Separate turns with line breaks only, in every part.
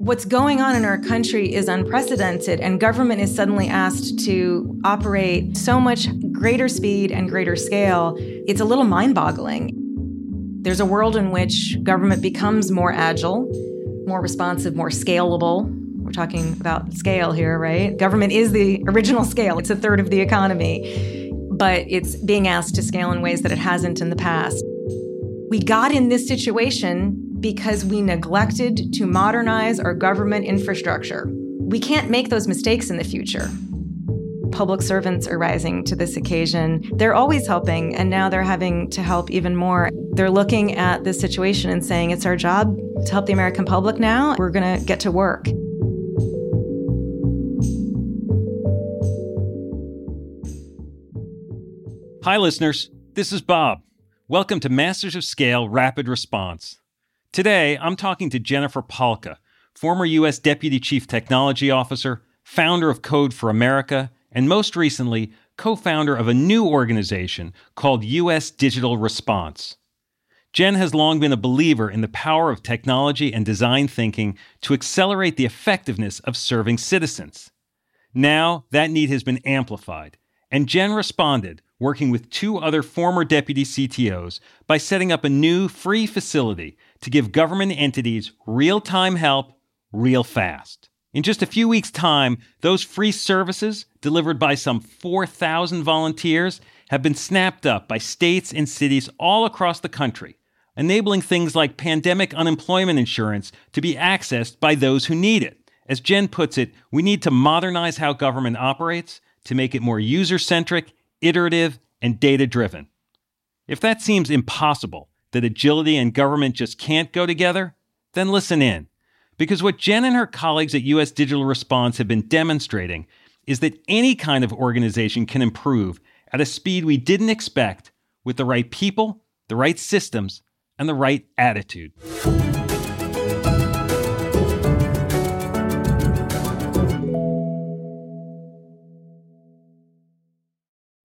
What's going on in our country is unprecedented, and government is suddenly asked to operate so much greater speed and greater scale. It's a little mind boggling. There's a world in which government becomes more agile, more responsive, more scalable. We're talking about scale here, right? Government is the original scale, it's a third of the economy, but it's being asked to scale in ways that it hasn't in the past. We got in this situation because we neglected to modernize our government infrastructure. We can't make those mistakes in the future. Public servants are rising to this occasion. They're always helping, and now they're having to help even more. They're looking at this situation and saying, it's our job to help the American public now. We're going to get to work.
Hi, listeners. This is Bob. Welcome to Masters of Scale Rapid Response. Today, I'm talking to Jennifer Pahlka, former U.S. Deputy Chief Technology Officer, founder of Code for America, and most recently, co founder of a new organization called U.S. Digital Response. Jen has long been a believer in the power of technology and design thinking to accelerate the effectiveness of serving citizens. Now, that need has been amplified, and Jen responded, working with two other former deputy CTOs, by setting up a new free facility to give government entities real time help real fast. In just a few weeks' time, those free services, delivered by some 4,000 volunteers, have been snapped up by states and cities all across the country, enabling things like pandemic unemployment insurance to be accessed by those who need it. As Jen puts it, we need to modernize how government operates to make it more user centric, iterative, and data driven. If that seems impossible, that agility and government just can't go together, then listen in. Because what Jen and her colleagues at US Digital Response have been demonstrating is that any kind of organization can improve at a speed we didn't expect with the right people, the right systems, and the right attitude.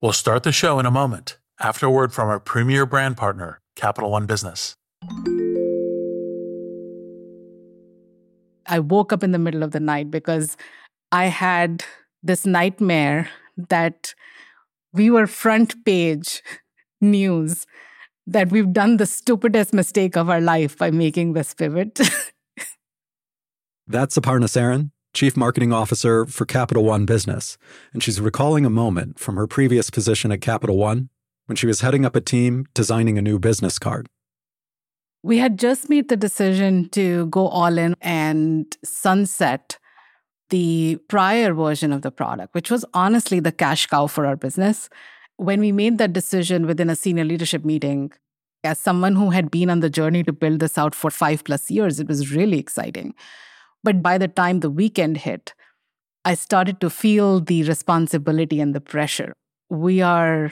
We'll start the show in a moment after a word from our premier brand partner, Capital One Business.
I woke up in the middle of the night because I had this nightmare that we were front page news that we've done the stupidest mistake of our life by making this pivot.
That's Aparna Saran, Chief Marketing Officer for Capital One Business, and she's recalling a moment from her previous position at Capital One when she was heading up a team designing a new business card.
We had just made the decision to go all in and sunset the prior version of the product, which was honestly the cash cow for our business. When we made that decision within a senior leadership meeting, as someone who had been on the journey to build this out for five plus years, it was really exciting. But by the time the weekend hit, I started to feel the responsibility and the pressure. We are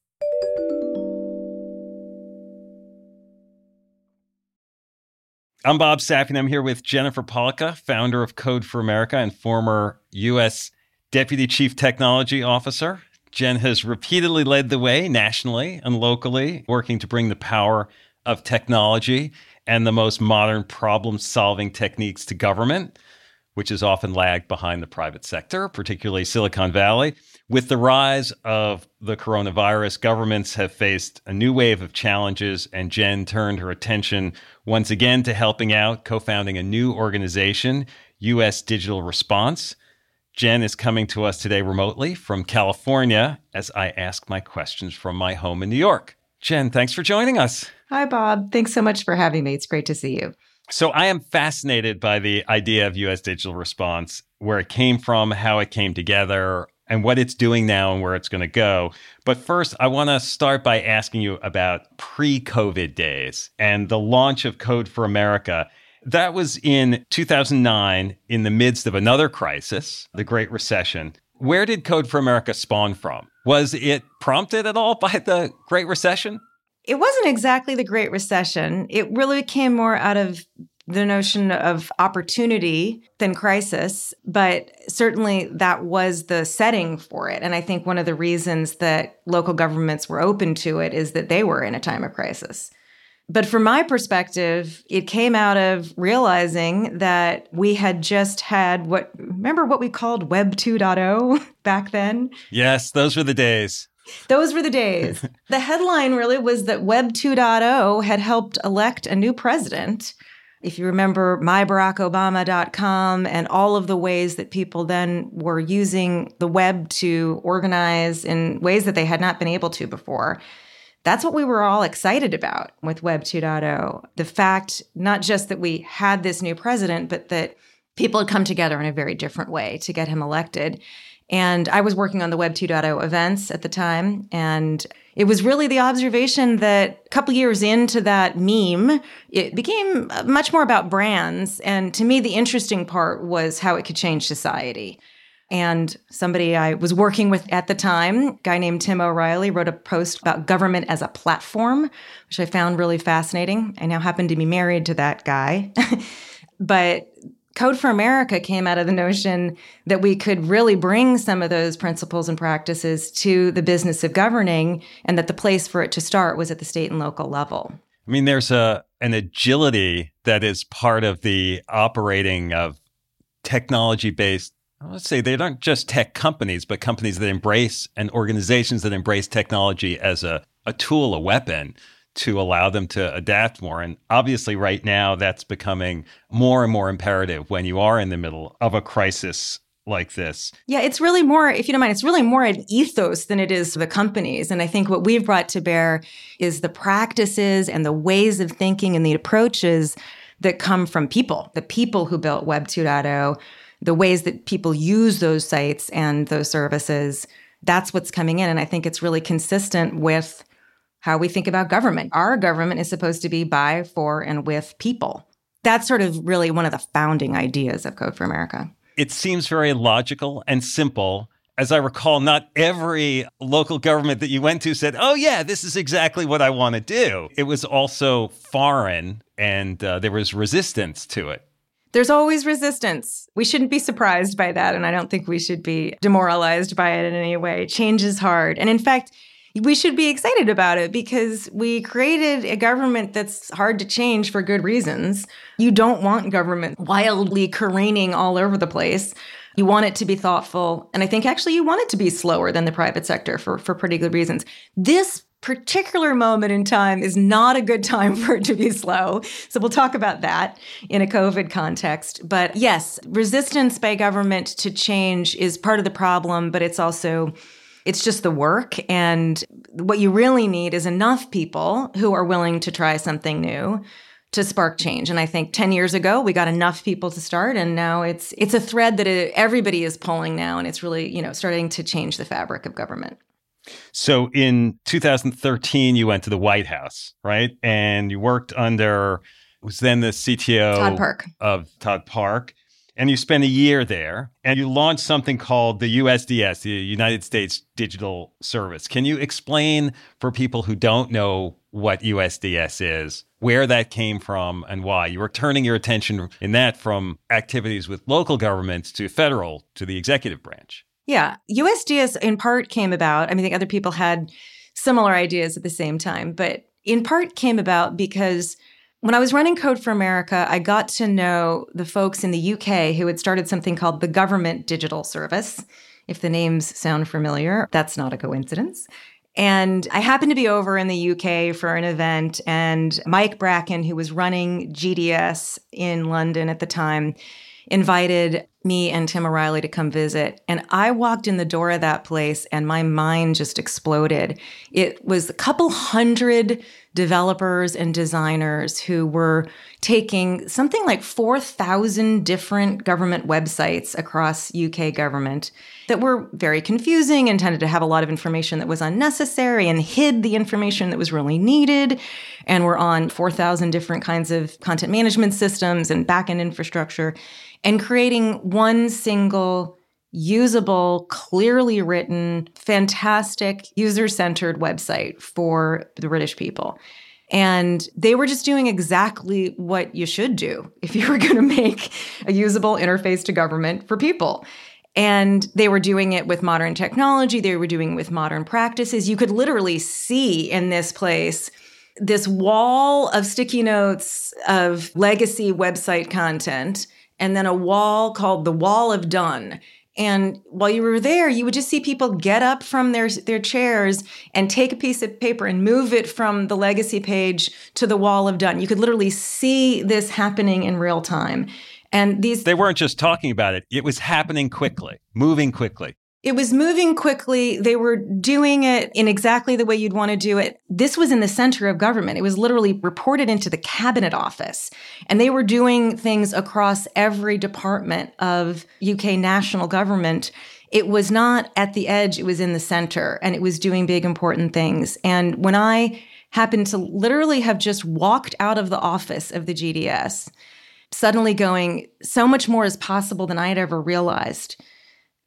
I'm Bob Safian. I'm here with Jennifer Pahlka, founder of Code for America and former U.S. Deputy Chief Technology Officer. Jen has repeatedly led the way nationally and locally, working to bring the power of technology and the most modern problem solving techniques to government, which is often lagged behind the private sector, particularly Silicon Valley. With the rise of the coronavirus, governments have faced a new wave of challenges, and Jen turned her attention once again to helping out, co founding a new organization, U.S. Digital Response. Jen is coming to us today remotely from California as I ask my questions from my home in New York. Jen, thanks for joining us.
Hi, Bob. Thanks so much for having me. It's great to see you.
So, I am fascinated by the idea of US digital response, where it came from, how it came together, and what it's doing now and where it's going to go. But first, I want to start by asking you about pre COVID days and the launch of Code for America. That was in 2009 in the midst of another crisis, the Great Recession. Where did Code for America spawn from? Was it prompted at all by the Great Recession?
It wasn't exactly the Great Recession. It really came more out of the notion of opportunity than crisis, but certainly that was the setting for it. And I think one of the reasons that local governments were open to it is that they were in a time of crisis. But from my perspective, it came out of realizing that we had just had what, remember what we called Web 2.0 back then?
Yes, those were the days.
Those were the days. the headline really was that Web 2.0 had helped elect a new president. If you remember mybarackobama.com and all of the ways that people then were using the web to organize in ways that they had not been able to before. That's what we were all excited about with Web 2.0. The fact, not just that we had this new president, but that people had come together in a very different way to get him elected. And I was working on the Web 2.0 events at the time. And it was really the observation that a couple years into that meme, it became much more about brands. And to me, the interesting part was how it could change society. And somebody I was working with at the time, a guy named Tim O'Reilly, wrote a post about government as a platform, which I found really fascinating. I now happen to be married to that guy. but Code for America came out of the notion that we could really bring some of those principles and practices to the business of governing and that the place for it to start was at the state and local level.
I mean, there's a an agility that is part of the operating of technology based let's say they aren't just tech companies, but companies that embrace and organizations that embrace technology as a, a tool, a weapon to allow them to adapt more. And obviously, right now, that's becoming more and more imperative when you are in the middle of a crisis like this.
Yeah, it's really more, if you don't mind, it's really more an ethos than it is the companies. And I think what we've brought to bear is the practices and the ways of thinking and the approaches that come from people, the people who built Web 2.0 the ways that people use those sites and those services, that's what's coming in. And I think it's really consistent with how we think about government. Our government is supposed to be by, for, and with people. That's sort of really one of the founding ideas of Code for America.
It seems very logical and simple. As I recall, not every local government that you went to said, Oh, yeah, this is exactly what I want to do. It was also foreign and uh, there was resistance to it
there's always resistance. We shouldn't be surprised by that. And I don't think we should be demoralized by it in any way. Change is hard. And in fact, we should be excited about it because we created a government that's hard to change for good reasons. You don't want government wildly careening all over the place. You want it to be thoughtful. And I think actually you want it to be slower than the private sector for, for pretty good reasons. This particular moment in time is not a good time for it to be slow. So we'll talk about that in a COVID context. But yes, resistance by government to change is part of the problem, but it's also it's just the work and what you really need is enough people who are willing to try something new to spark change and i think 10 years ago we got enough people to start and now it's it's a thread that it, everybody is pulling now and it's really you know starting to change the fabric of government
so in 2013, you went to the White House, right? And you worked under was then the CTO
Todd Park.
of Todd Park. And you spend a year there and you launch something called the USDS, the United States Digital Service. Can you explain for people who don't know what USDS is, where that came from and why? You were turning your attention in that from activities with local governments to federal to the executive branch.
Yeah. USDS in part came about. I mean, I think other people had similar ideas at the same time, but in part came about because when I was running Code for America, I got to know the folks in the UK who had started something called the Government Digital Service. If the names sound familiar, that's not a coincidence. And I happened to be over in the UK for an event, and Mike Bracken, who was running GDS in London at the time, invited me and Tim O'Reilly to come visit. And I walked in the door of that place and my mind just exploded. It was a couple hundred developers and designers who were taking something like 4,000 different government websites across UK government that were very confusing and tended to have a lot of information that was unnecessary and hid the information that was really needed and were on 4,000 different kinds of content management systems and backend infrastructure and creating one single usable, clearly written, fantastic, user centered website for the British people. And they were just doing exactly what you should do if you were going to make a usable interface to government for people. And they were doing it with modern technology, they were doing it with modern practices. You could literally see in this place this wall of sticky notes of legacy website content and then a wall called the Wall of Done. And while you were there, you would just see people get up from their, their chairs and take a piece of paper and move it from the legacy page to the wall of done. You could literally see this happening in real time. And these
They weren't just talking about it, it was happening quickly, moving quickly.
It was moving quickly. They were doing it in exactly the way you'd want to do it. This was in the center of government. It was literally reported into the cabinet office. And they were doing things across every department of UK national government. It was not at the edge, it was in the center, and it was doing big, important things. And when I happened to literally have just walked out of the office of the GDS, suddenly going, so much more is possible than I had ever realized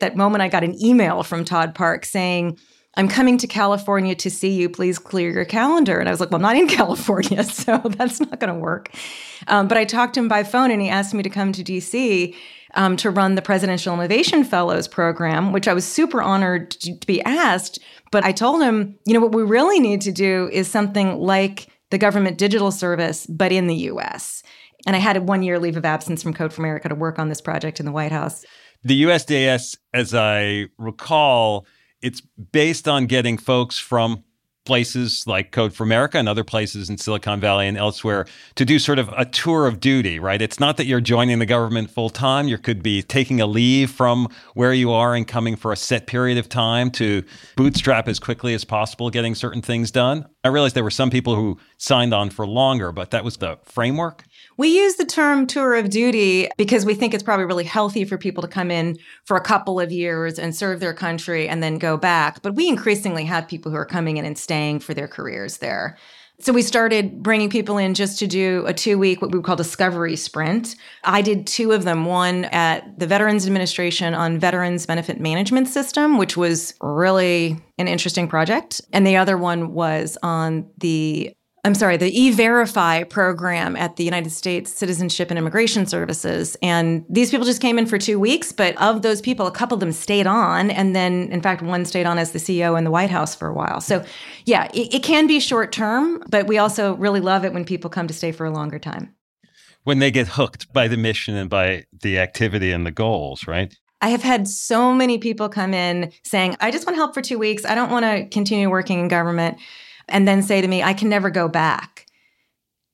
that moment I got an email from Todd Park saying, I'm coming to California to see you. Please clear your calendar. And I was like, well, I'm not in California, so that's not going to work. Um, but I talked to him by phone and he asked me to come to DC um, to run the Presidential Innovation Fellows program, which I was super honored to, to be asked. But I told him, you know, what we really need to do is something like the government digital service, but in the US. And I had a one year leave of absence from Code for America to work on this project in the White House.
The USDS, as I recall, it's based on getting folks from places like Code for America and other places in Silicon Valley and elsewhere to do sort of a tour of duty, right? It's not that you're joining the government full time. You could be taking a leave from where you are and coming for a set period of time to bootstrap as quickly as possible, getting certain things done. I realize there were some people who signed on for longer, but that was the framework.
We use the term tour of duty because we think it's probably really healthy for people to come in for a couple of years and serve their country and then go back. But we increasingly have people who are coming in and staying for their careers there. So we started bringing people in just to do a two week, what we call discovery sprint. I did two of them, one at the Veterans Administration on Veterans Benefit Management System, which was really an interesting project. And the other one was on the I'm sorry, the E-Verify program at the United States Citizenship and Immigration Services. And these people just came in for two weeks, but of those people, a couple of them stayed on. And then, in fact, one stayed on as the CEO in the White House for a while. So, yeah, it, it can be short term, but we also really love it when people come to stay for a longer time.
When they get hooked by the mission and by the activity and the goals, right?
I have had so many people come in saying, I just want help for two weeks. I don't want to continue working in government and then say to me, I can never go back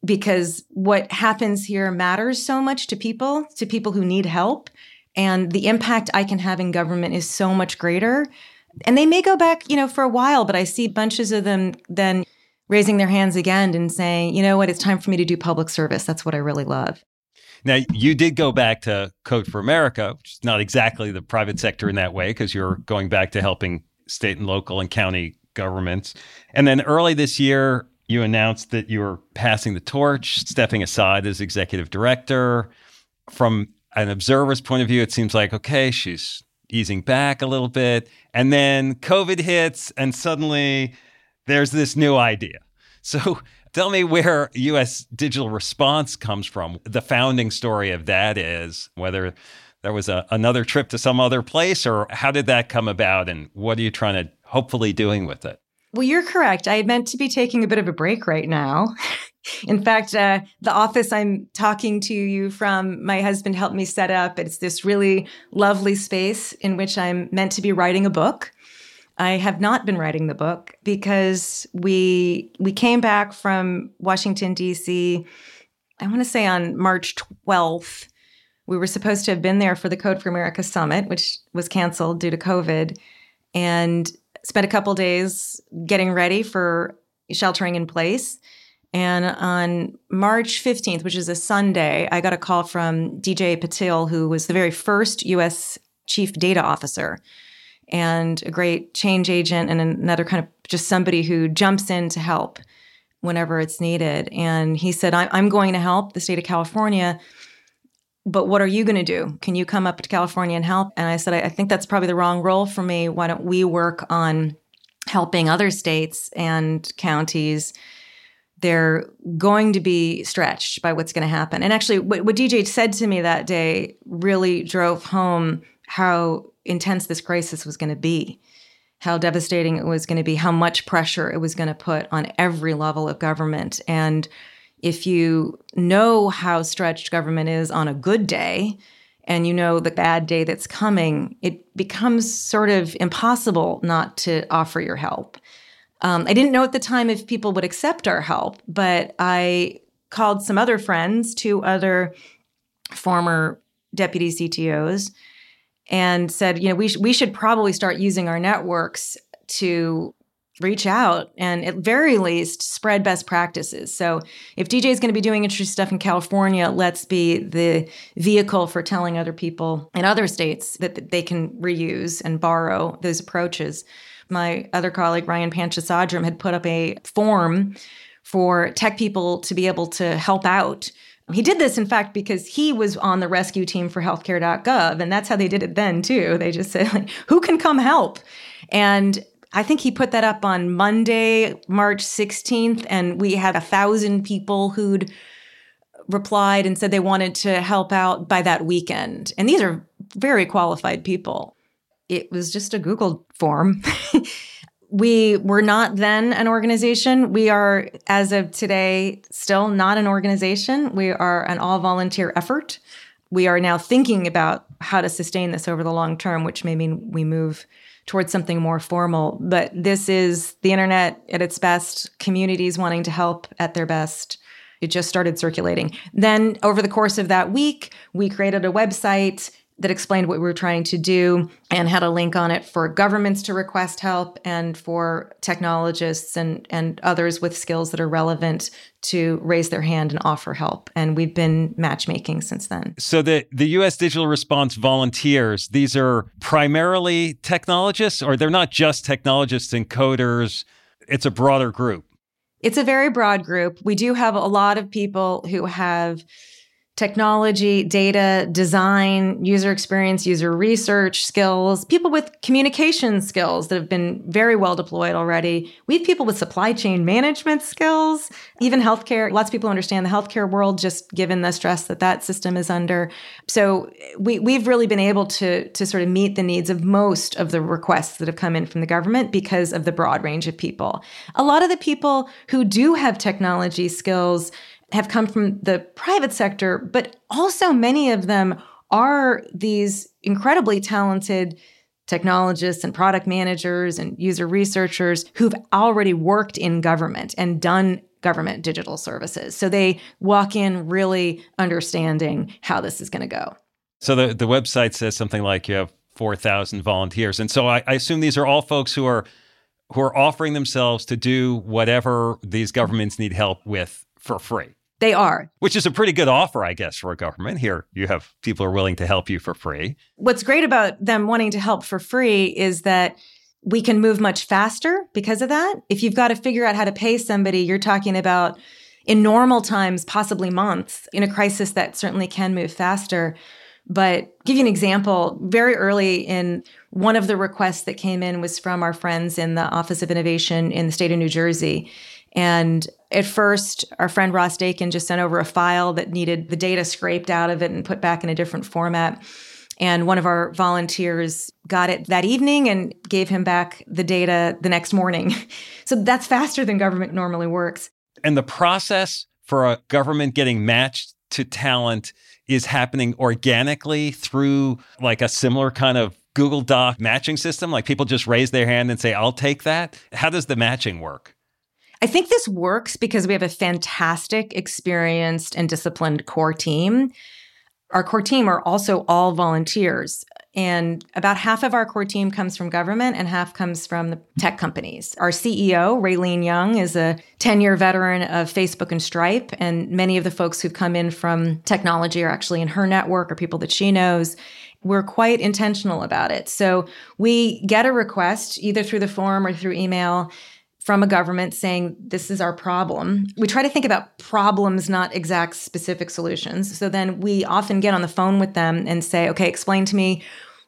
because what happens here matters so much to people, to people who need help. And the impact I can have in government is so much greater. And they may go back, you know, for a while, but I see bunches of them then raising their hands again and saying, you know what, it's time for me to do public service. That's what I really love.
Now, you did go back to Code for America, which is not exactly the private sector in that way, because you're going back to helping state and local and county governments. And then early this year, you announced that you were passing the torch, stepping aside as executive director. From an observer's point of view, it seems like, okay, she's easing back a little bit. And then COVID hits, and suddenly there's this new idea. So tell me where US digital response comes from. The founding story of that is whether there was a, another trip to some other place, or how did that come about, and what are you trying to hopefully doing with it?
Well, you're correct. I meant to be taking a bit of a break right now. In fact, uh, the office I'm talking to you from, my husband helped me set up. It's this really lovely space in which I'm meant to be writing a book. I have not been writing the book because we we came back from Washington D.C. I want to say on March 12th We were supposed to have been there for the Code for America summit, which was canceled due to COVID, and spent a couple days getting ready for sheltering in place. And on March 15th, which is a Sunday, I got a call from DJ Patil, who was the very first US chief data officer and a great change agent and another kind of just somebody who jumps in to help whenever it's needed. And he said, I'm going to help the state of California, but what are you going to do? Can you come up to California and help? And I said, I think that's probably the wrong role for me. Why don't we work on helping other states and counties? they're going to be stretched by what's going to happen. And actually, what, what DJ said to me that day really drove home how intense this crisis was going to be, how devastating it was going to be, how much pressure it was going to put on every level of government. And if you know how stretched government is on a good day, and you know the bad day that's coming, it becomes sort of impossible not to offer your help. Um, I didn't know at the time if people would accept our help, but I called some other friends, two other former deputy CTOs, and said, you know, we, sh- we should probably start using our networks to reach out and at very least spread best practices. So if DJ is going to be doing interesting stuff in California, let's be the vehicle for telling other people in other states that they can reuse and borrow those approaches my other colleague, Ryan Panchadsaram, had put up a form for tech people to be able to help out. He did this, in fact, because he was on the rescue team for healthcare.gov. And that's how they did it then, too. They just said, like, who can come help? And I think he put that up on Monday, March 16th. And we had a thousand people who'd replied and said they wanted to help out by that weekend. And these are very qualified people it was just a Google form. we were not then an organization. We are, as of today, still not an organization. We are an all volunteer effort. We are now thinking about how to sustain this over the long term, which may mean we move towards something more formal. But this is the internet at its best, communities wanting to help at their best. It just started circulating. Then, over the course of that week, we created a website that explained what we were trying to do and had a link on it for governments to request help and for technologists and, and others with skills that are relevant to raise their hand and offer help. And we've been matchmaking since then.
So the, the US Digital Response volunteers, these are primarily technologists, or they're not just technologists and coders, it's a broader group.
It's a very broad group. We do have a lot of people who have technology, data, design, user experience, user research skills, people with communication skills that have been very well deployed already. We have people with supply chain management skills, even healthcare. Lots of people understand the healthcare world just given the stress that that system is under. So we, we've really been able to, to sort of meet the needs of most of the requests that have come in from the government because of the broad range of people. A lot of the people who do have technology skills have come from the private sector, but also many of them are these incredibly talented technologists and product managers and user researchers who've already worked in government and done government digital services. So they walk in really understanding how this is going to go.
So the, the website says something like you have 4,000 volunteers. And so I, I assume these are all folks who are who are offering themselves to do whatever these governments need help with for free.
They are.
Which is a pretty good offer, I guess, for a government. Here, you have people are willing to help you for free.
What's great about them wanting to help for free is that we can move much faster because of that. If you've got to figure out how to pay somebody, you're talking about in normal times, possibly months. In a crisis, that certainly can move faster. But give you an example, very early in one of the requests that came in was from our friends in the Office of Innovation in the state of New Jersey. And at first, our friend Ross Dakin just sent over a file that needed the data scraped out of it and put back in a different format. And one of our volunteers got it that evening and gave him back the data the next morning. so that's faster than government normally works.
And the process for a government getting matched to talent is happening organically through like a similar kind of Google Doc matching system? Like people just raise their hand and say, I'll take that? How does the matching work?
I think this works because we have a fantastic, experienced, and disciplined core team. Our core team are also all volunteers. And about half of our core team comes from government and half comes from the tech companies. Our CEO, Raylene Yung, is a 10 year veteran of Facebook and Stripe. And many of the folks who've come in from technology are actually in her network or people that she knows. We're quite intentional about it. So we get a request either through the form or through email from a government saying this is our problem. We try to think about problems, not exact specific solutions. So then we often get on the phone with them and say, okay, explain to me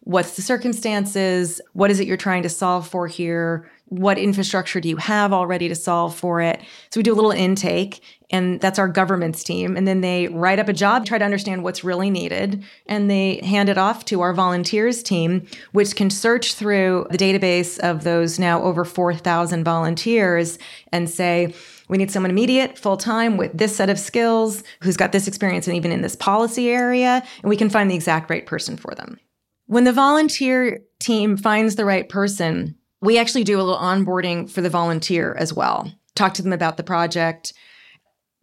what's the circumstances? What is it you're trying to solve for here? What infrastructure do you have already to solve for it? So we do a little intake, and that's our government's team. And then they write up a job, try to understand what's really needed, and they hand it off to our volunteers team, which can search through the database of those now over 4,000 volunteers and say, we need someone immediate, full time with this set of skills, who's got this experience and even in this policy area, and we can find the exact right person for them. When the volunteer team finds the right person, we actually do a little onboarding for the volunteer as well. Talk to them about the project,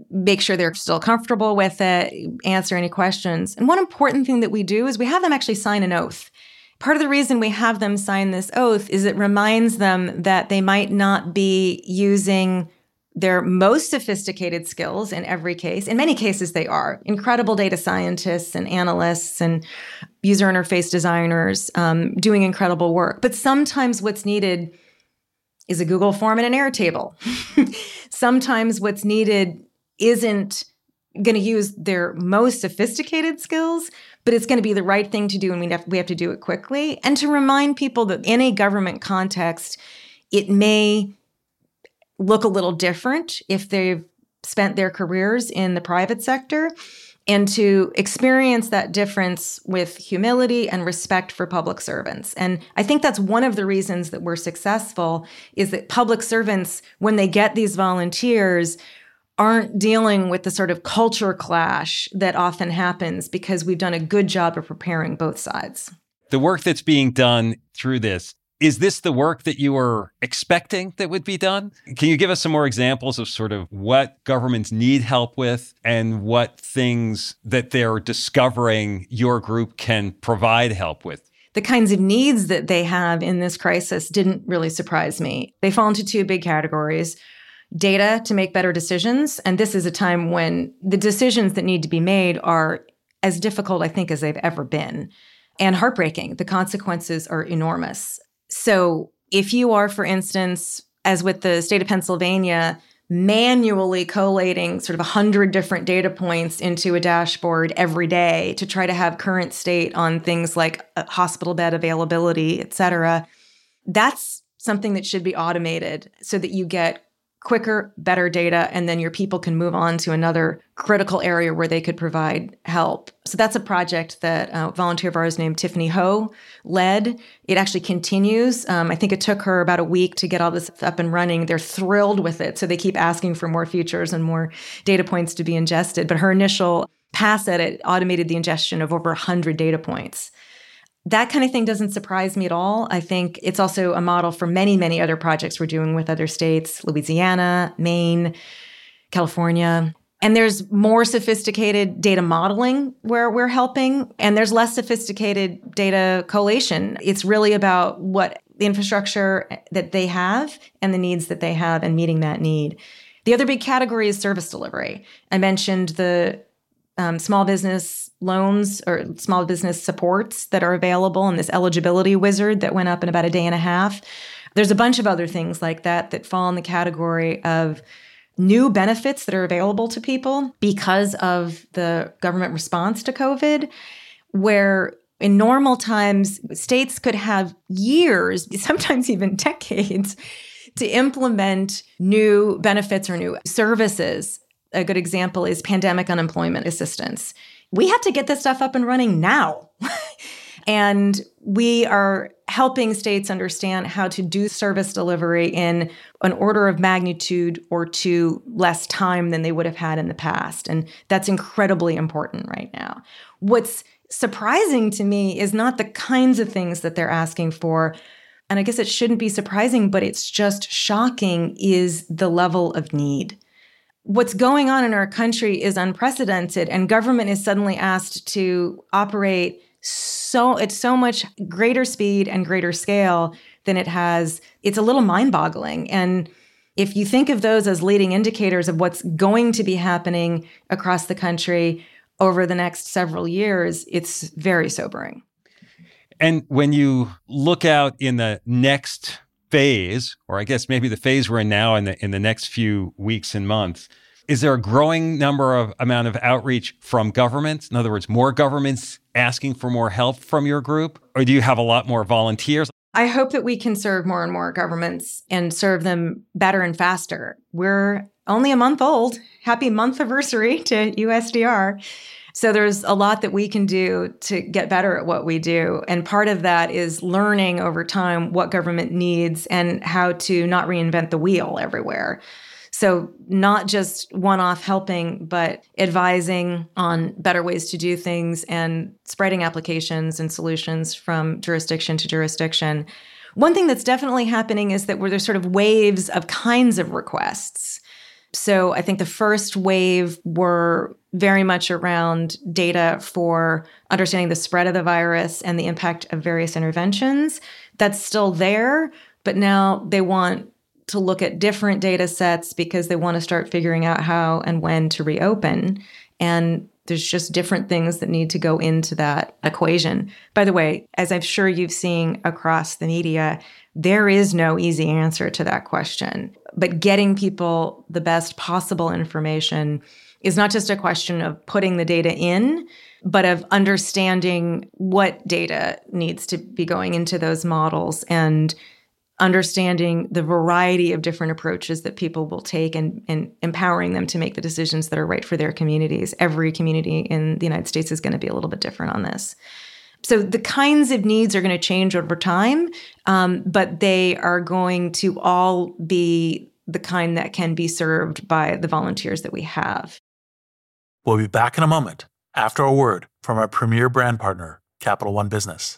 make sure they're still comfortable with it, answer any questions. And one important thing that we do is we have them actually sign an oath. Part of the reason we have them sign this oath is it reminds them that they might not be using their most sophisticated skills in every case. In many cases, they are incredible data scientists and analysts and user interface designers um, doing incredible work. But sometimes what's needed is a Google form and an Airtable. sometimes what's needed isn't going to use their most sophisticated skills, but it's going to be the right thing to do, and we have, we have to do it quickly. And to remind people that in a government context, it may look a little different if they've spent their careers in the private sector and to experience that difference with humility and respect for public servants. And I think that's one of the reasons that we're successful is that public servants when they get these volunteers aren't dealing with the sort of culture clash that often happens because we've done a good job of preparing both sides.
The work that's being done through this is this the work that you were expecting that would be done? Can you give us some more examples of sort of what governments need help with and what things that they're discovering your group can provide help with?
The kinds of needs that they have in this crisis didn't really surprise me. They fall into two big categories data to make better decisions. And this is a time when the decisions that need to be made are as difficult, I think, as they've ever been and heartbreaking. The consequences are enormous. So, if you are, for instance, as with the state of Pennsylvania, manually collating sort of 100 different data points into a dashboard every day to try to have current state on things like uh, hospital bed availability, et cetera, that's something that should be automated so that you get quicker, better data, and then your people can move on to another critical area where they could provide help. So that's a project that a volunteer of ours named Tiffany Ho led. It actually continues. Um, I think it took her about a week to get all this up and running. They're thrilled with it. So they keep asking for more features and more data points to be ingested. But her initial pass at it automated the ingestion of over 100 data points that kind of thing doesn't surprise me at all. I think it's also a model for many, many other projects we're doing with other states, Louisiana, Maine, California. And there's more sophisticated data modeling where we're helping, and there's less sophisticated data collation. It's really about what the infrastructure that they have and the needs that they have and meeting that need. The other big category is service delivery. I mentioned the um, small business loans or small business supports that are available and this eligibility wizard that went up in about a day and a half. There's a bunch of other things like that that fall in the category of new benefits that are available to people because of the government response to COVID, where in normal times, states could have years, sometimes even decades, to implement new benefits or new services a good example is pandemic unemployment assistance. We have to get this stuff up and running now. and we are helping states understand how to do service delivery in an order of magnitude or two less time than they would have had in the past. And that's incredibly important right now. What's surprising to me is not the kinds of things that they're asking for. And I guess it shouldn't be surprising, but it's just shocking is the level of need what's going on in our country is unprecedented, and government is suddenly asked to operate so at so much greater speed and greater scale than it has. It's a little mind-boggling. And if you think of those as leading indicators of what's going to be happening across the country over the next several years, it's very sobering.
And when you look out in the next phase, or I guess maybe the phase we're in now in the in the next few weeks and months, is there a growing number of amount of outreach from governments? In other words, more governments asking for more help from your group? Or do you have a lot more volunteers?
I hope that we can serve more and more governments and serve them better and faster. We're only a month old. Happy month anniversary to USDR. So there's a lot that we can do to get better at what we do. And part of that is learning over time what government needs and how to not reinvent the wheel everywhere. So, not just one off helping, but advising on better ways to do things and spreading applications and solutions from jurisdiction to jurisdiction. One thing that's definitely happening is that where there's sort of waves of kinds of requests. So, I think the first wave were very much around data for understanding the spread of the virus and the impact of various interventions. That's still there, but now they want to look at different data sets because they want to start figuring out how and when to reopen. And there's just different things that need to go into that equation. By the way, as I'm sure you've seen across the media, there is no easy answer to that question. But getting people the best possible information is not just a question of putting the data in, but of understanding what data needs to be going into those models and understanding the variety of different approaches that people will take and, and empowering them to make the decisions that are right for their communities. Every community in the United States is going to be a little bit different on this. So the kinds of needs are going to change over time, um, but they are going to all be the kind that can be served by the volunteers that we have.
We'll be back in a moment after a word from our premier brand partner, Capital One Business.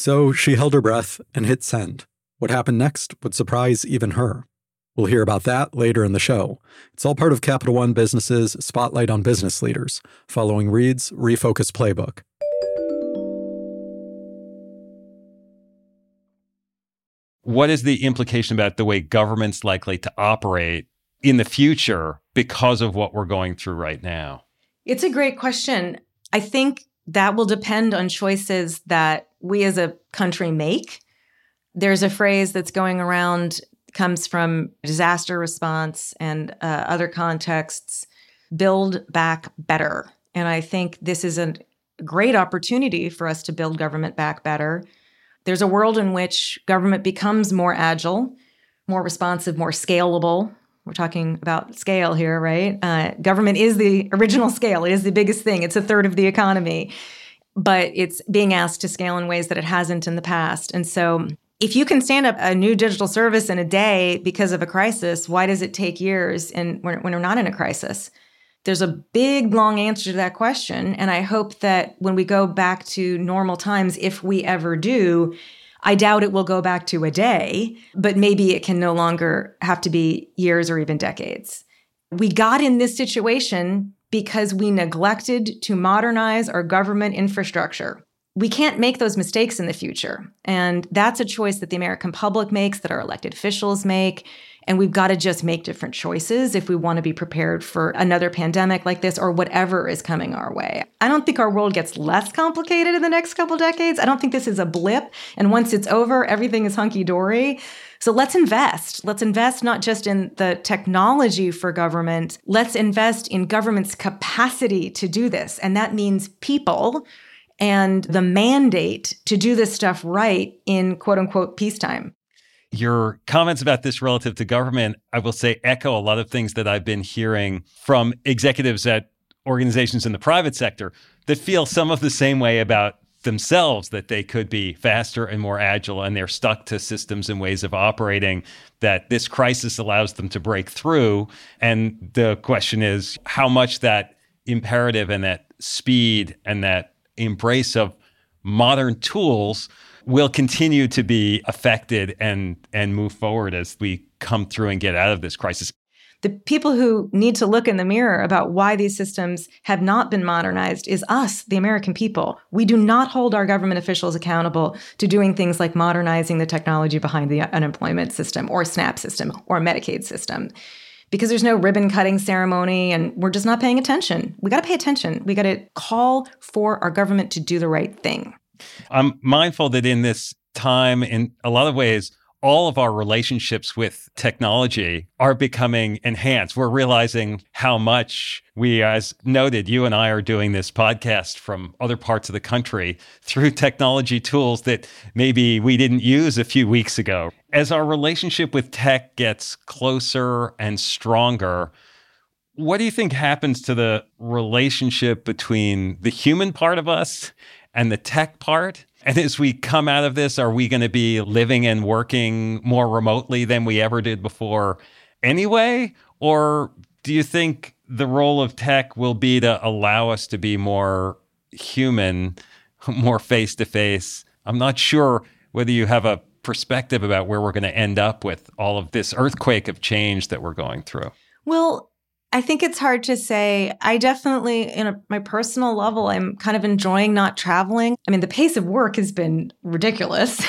So she held her breath and hit send. What happened next would surprise even her. We'll hear about that later in the show. It's all part of Capital One Business's Spotlight on Business Leaders, following Reid's Refocus Playbook.
What is the implication about the way government's likely to operate in the future because of what we're going through right now?
It's a great question. I think that will depend on choices that we as a country make. There's a phrase that's going around, comes from disaster response and uh, other contexts build back better. And I think this is a great opportunity for us to build government back better. There's a world in which government becomes more agile, more responsive, more scalable. We're talking about scale here, right? Uh, government is the original scale. It is the biggest thing. It's a third of the economy but it's being asked to scale in ways that it hasn't in the past. And so if you can stand up a new digital service in a day because of a crisis, why does it take years and when, when we're not in a crisis? There's a big, long answer to that question. And I hope that when we go back to normal times, if we ever do, I doubt it will go back to a day, but maybe it can no longer have to be years or even decades. We got in this situation because we neglected to modernize our government infrastructure. We can't make those mistakes in the future. And that's a choice that the American public makes, that our elected officials make. And we've got to just make different choices if we want to be prepared for another pandemic like this or whatever is coming our way. I don't think our world gets less complicated in the next couple decades. I don't think this is a blip. And once it's over, everything is hunky dory. So let's invest. Let's invest not just in the technology for government, let's invest in government's capacity to do this. And that means people and the mandate to do this stuff right in quote unquote peacetime.
Your comments about this relative to government, I will say, echo a lot of things that I've been hearing from executives at organizations in the private sector that feel some of the same way about themselves that they could be faster and more agile and they're stuck to systems and ways of operating that this crisis allows them to break through. And the question is how much that imperative and that speed and that embrace of modern tools will continue to be affected and and move forward as we come through and get out of this crisis
the people who need to look in the mirror about why these systems have not been modernized is us, the American people. We do not hold our government officials accountable to doing things like modernizing the technology behind the unemployment system or SNAP system or Medicaid system because there's no ribbon cutting ceremony and we're just not paying attention. We got to pay attention. We got to call for our government to do the right thing.
I'm mindful that in this time, in a lot of ways, all of our relationships with technology are becoming enhanced. We're realizing how much we, as noted, you and I are doing this podcast from other parts of the country through technology tools that maybe we didn't use a few weeks ago. As our relationship with tech gets closer and stronger, what do you think happens to the relationship between the human part of us and the tech part? And as we come out of this, are we going to be living and working more remotely than we ever did before anyway? Or do you think the role of tech will be to allow us to be more human, more face to face? I'm not sure whether you have a perspective about where we're going to end up with all of this earthquake of change that we're going through.
Well, I think it's hard to say. I definitely, in a, my personal level, I'm kind of enjoying not traveling. I mean, the pace of work has been ridiculous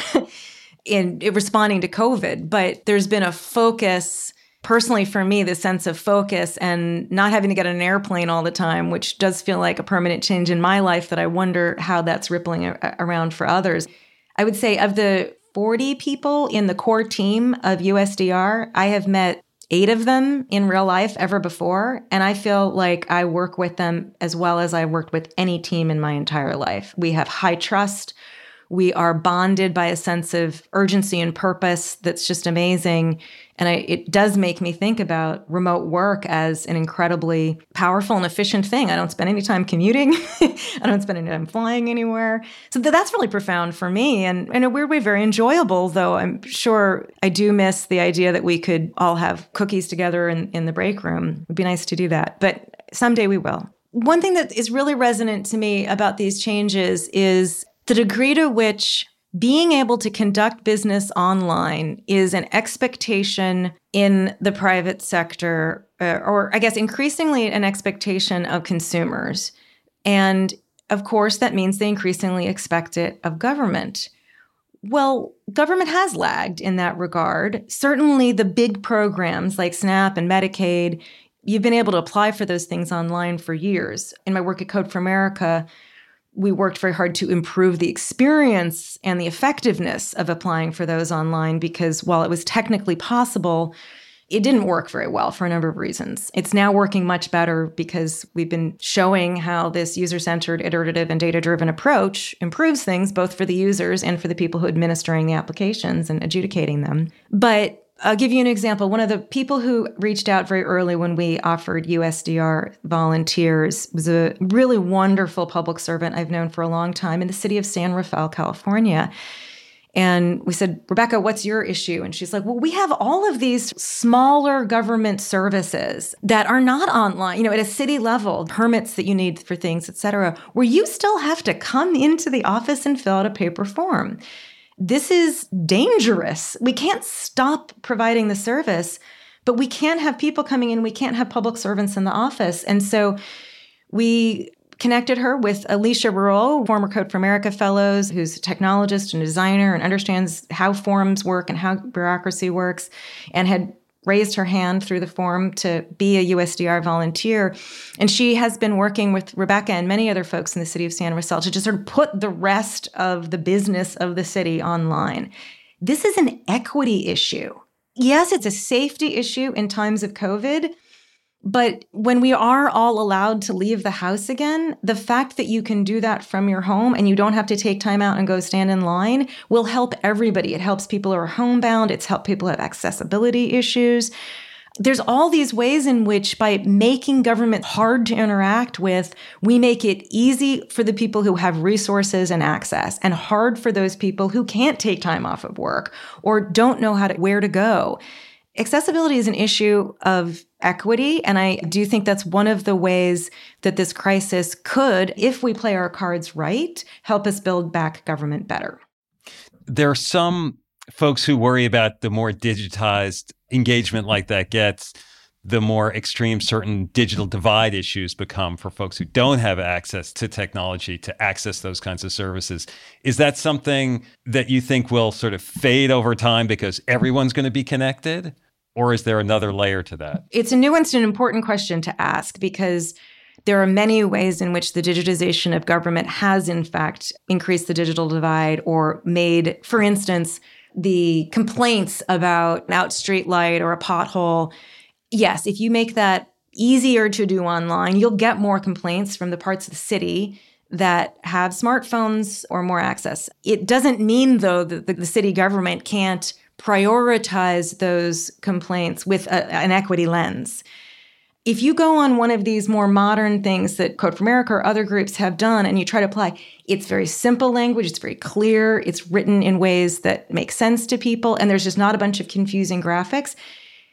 in, in responding to COVID, but there's been a focus personally for me the sense of focus and not having to get on an airplane all the time which does feel like a permanent change in my life that i wonder how that's rippling a- around for others i would say of the 40 people in the core team of usdr i have met eight of them in real life ever before. And I feel like I work with them as well as I worked with any team in my entire life. We have high trust. We are bonded by a sense of urgency and purpose that's just amazing. And I, it does make me think about remote work as an incredibly powerful and efficient thing. I don't spend any time commuting. I don't spend any time flying anywhere. So th- that's really profound for me and in a weird way, very enjoyable, though I'm sure I do miss the idea that we could all have cookies together in, in the break room. It would be nice to do that. But someday we will. One thing that is really resonant to me about these changes is the degree to which being able to conduct business online is an expectation in the private sector, uh, or I guess increasingly an expectation of consumers. And of course, that means they increasingly expect it of government. Well, government has lagged in that regard. Certainly, the big programs like SNAP and Medicaid, you've been able to apply for those things online for years. In my work at Code for America, we worked very hard to improve the experience and the effectiveness of applying for those online because while it was technically possible, it didn't work very well for a number of reasons. It's now working much better because we've been showing how this user centered, iterative, and data driven approach improves things both for the users and for the people who are administering the applications and adjudicating them. But I'll give you an example. One of the people who reached out very early when we offered USDR volunteers was a really wonderful public servant I've known for a long time in the city of San Rafael, California. And we said, Rebecca, what's your issue? And she's like, well, we have all of these smaller government services that are not online, you know, at a city level, permits that you need for things, et cetera, where you still have to come into the office and fill out a paper form this is dangerous. We can't stop providing the service, but we can't have people coming in. We can't have public servants in the office. And so we connected her with Alicia Rouault, former Code for America Fellows, who's a technologist and designer and understands how forums work and how bureaucracy works, and had raised her hand through the form to be a USDR volunteer. And she has been working with Rebecca and many other folks in the city of San Rafael to just sort of put the rest of the business of the city online. This is an equity issue. Yes, it's a safety issue in times of COVID, but when we are all allowed to leave the house again, the fact that you can do that from your home and you don't have to take time out and go stand in line will help everybody. It helps people who are homebound, it's helped people who have accessibility issues. There's all these ways in which, by making government hard to interact with, we make it easy for the people who have resources and access, and hard for those people who can't take time off of work or don't know how to where to go. Accessibility is an issue of equity. And I do think that's one of the ways that this crisis could, if we play our cards right, help us build back government better.
There are some folks who worry about the more digitized engagement like that gets, the more extreme certain digital divide issues become for folks who don't have access to technology to access those kinds of services. Is that something that you think will sort of fade over time because everyone's going to be connected? Or is there another layer to that?
It's a nuanced and important question to ask because there are many ways in which the digitization of government has, in fact, increased the digital divide or made, for instance, the complaints about an out street light or a pothole. Yes, if you make that easier to do online, you'll get more complaints from the parts of the city that have smartphones or more access. It doesn't mean, though, that the city government can't prioritize those complaints with a, an equity lens. If you go on one of these more modern things that Code for America or other groups have done and you try to apply, it's very simple language, it's very clear, it's written in ways that make sense to people, and there's just not a bunch of confusing graphics.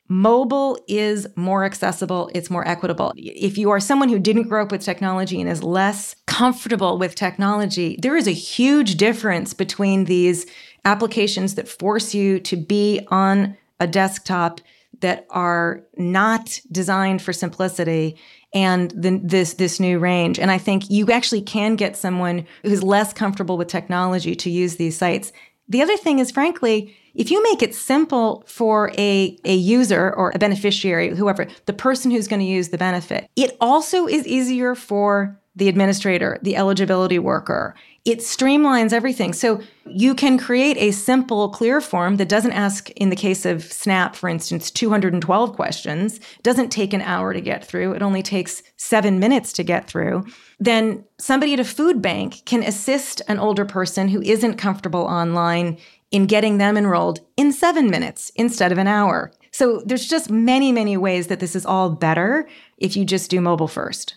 Mobile is more accessible, it's more equitable. If you are someone who didn't grow up with technology and is less comfortable with technology, there is a huge difference between these applications that force you to be on a desktop that are not designed for simplicity and the, this this new range and i think you actually can get someone who's less comfortable with technology to use these sites the other thing is frankly if you make it simple for a, a user or a beneficiary whoever the person who's going to use the benefit it also is easier for the administrator the eligibility worker it streamlines everything. So you can create a simple, clear form that doesn't ask, in the case of SNAP, for instance, 212 questions, doesn't take an hour to get through. It only takes seven minutes to get through. Then somebody at a food bank can assist an older person who isn't comfortable online in getting them enrolled in seven minutes instead of an hour. So there's just many, many ways that this is all better if you just do mobile first.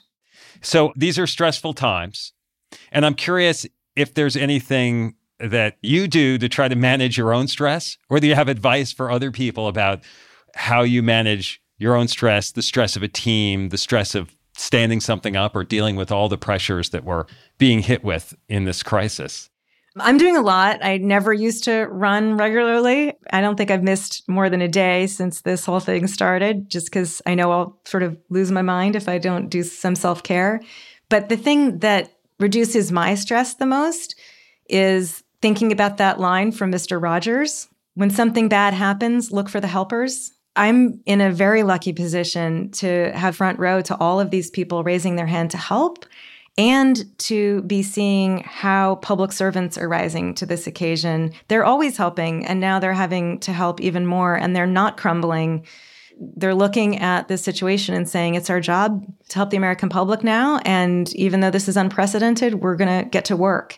So these are stressful times. And I'm curious if there's anything that you do to try to manage your own stress, or do you have advice for other people about how you manage your own stress, the stress of a team, the stress of standing something up, or dealing with all the pressures that we're being hit with in this crisis?
I'm doing a lot. I never used to run regularly. I don't think I've missed more than a day since this whole thing started, just because I know I'll sort of lose my mind if I don't do some self care. But the thing that reduces my stress the most is thinking about that line from Mr. Rogers when something bad happens, look for the helpers. I'm in a very lucky position to have front row to all of these people raising their hand to help and to be seeing how public servants are rising to this occasion. They're always helping, and now they're having to help even more, and they're not crumbling they're looking at this situation and saying it's our job to help the American public now. And even though this is unprecedented, we're going to get to work.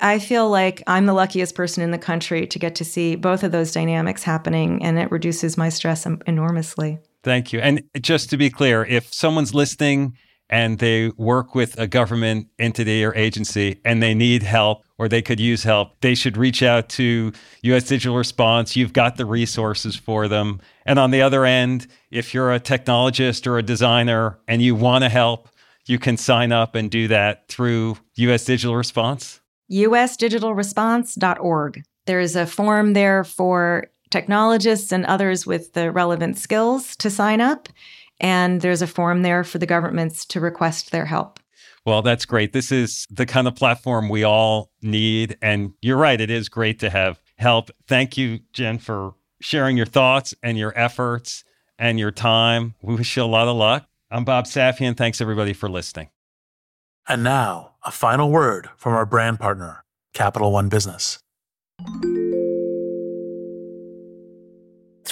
I feel like I'm the luckiest person in the country to get to see both of those dynamics happening, and it reduces my stress enormously.
Thank you. And just to be clear, if someone's listening and they work with a government entity or agency and they need help or they could use help, they should reach out to US Digital Response. You've got the resources for them. And on the other end, if you're a technologist or a designer and you want to help, you can sign up and do that through US Digital Response.
usdigitalresponse.org. There is a form there for technologists and others with the relevant skills to sign up. And there's a form there for the governments to request their help.
Well, that's great. This is the kind of platform we all need. And you're right, it is great to have help. Thank you, Jen, for sharing your thoughts and your efforts. and your time. We wish you a lot of luck. I'm Bob Safian. Thanks everybody for listening.
And now, a final word from our brand partner, Capital One Business.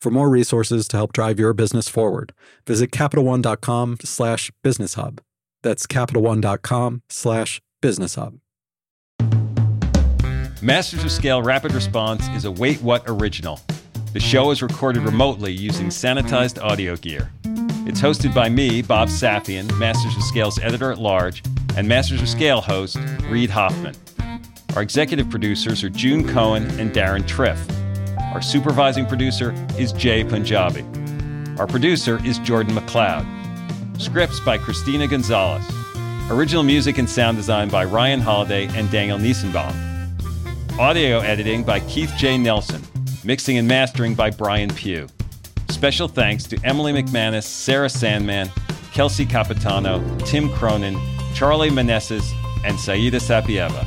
For more resources to help drive your business forward, visit CapitalOne.com slash business hub. That's CapitalOne.com slash business hub.
Masters of Scale Rapid Response is a Wait What original. The show is recorded remotely using sanitized audio gear. It's hosted by me, Bob Safian, Masters of Scale's editor at large, and Masters of Scale host, Reid Hoffman. Our executive producers are June Cohen and Deron Triff. Our supervising producer is Jai Punjabi. Our producer is Jordan McLeod. Scripts by Christina Gonzalez. Original music and sound design by Ryan Holladay and Daniel Nissenbaum. Audio editing by Keith J. Nelson. Mixing and mastering by Brian Pugh. Special thanks to Emily McManus, Sarah Sandman, Kelsey Capitano, Tim Cronin, Charlie Manessis, and Saida Sapieva.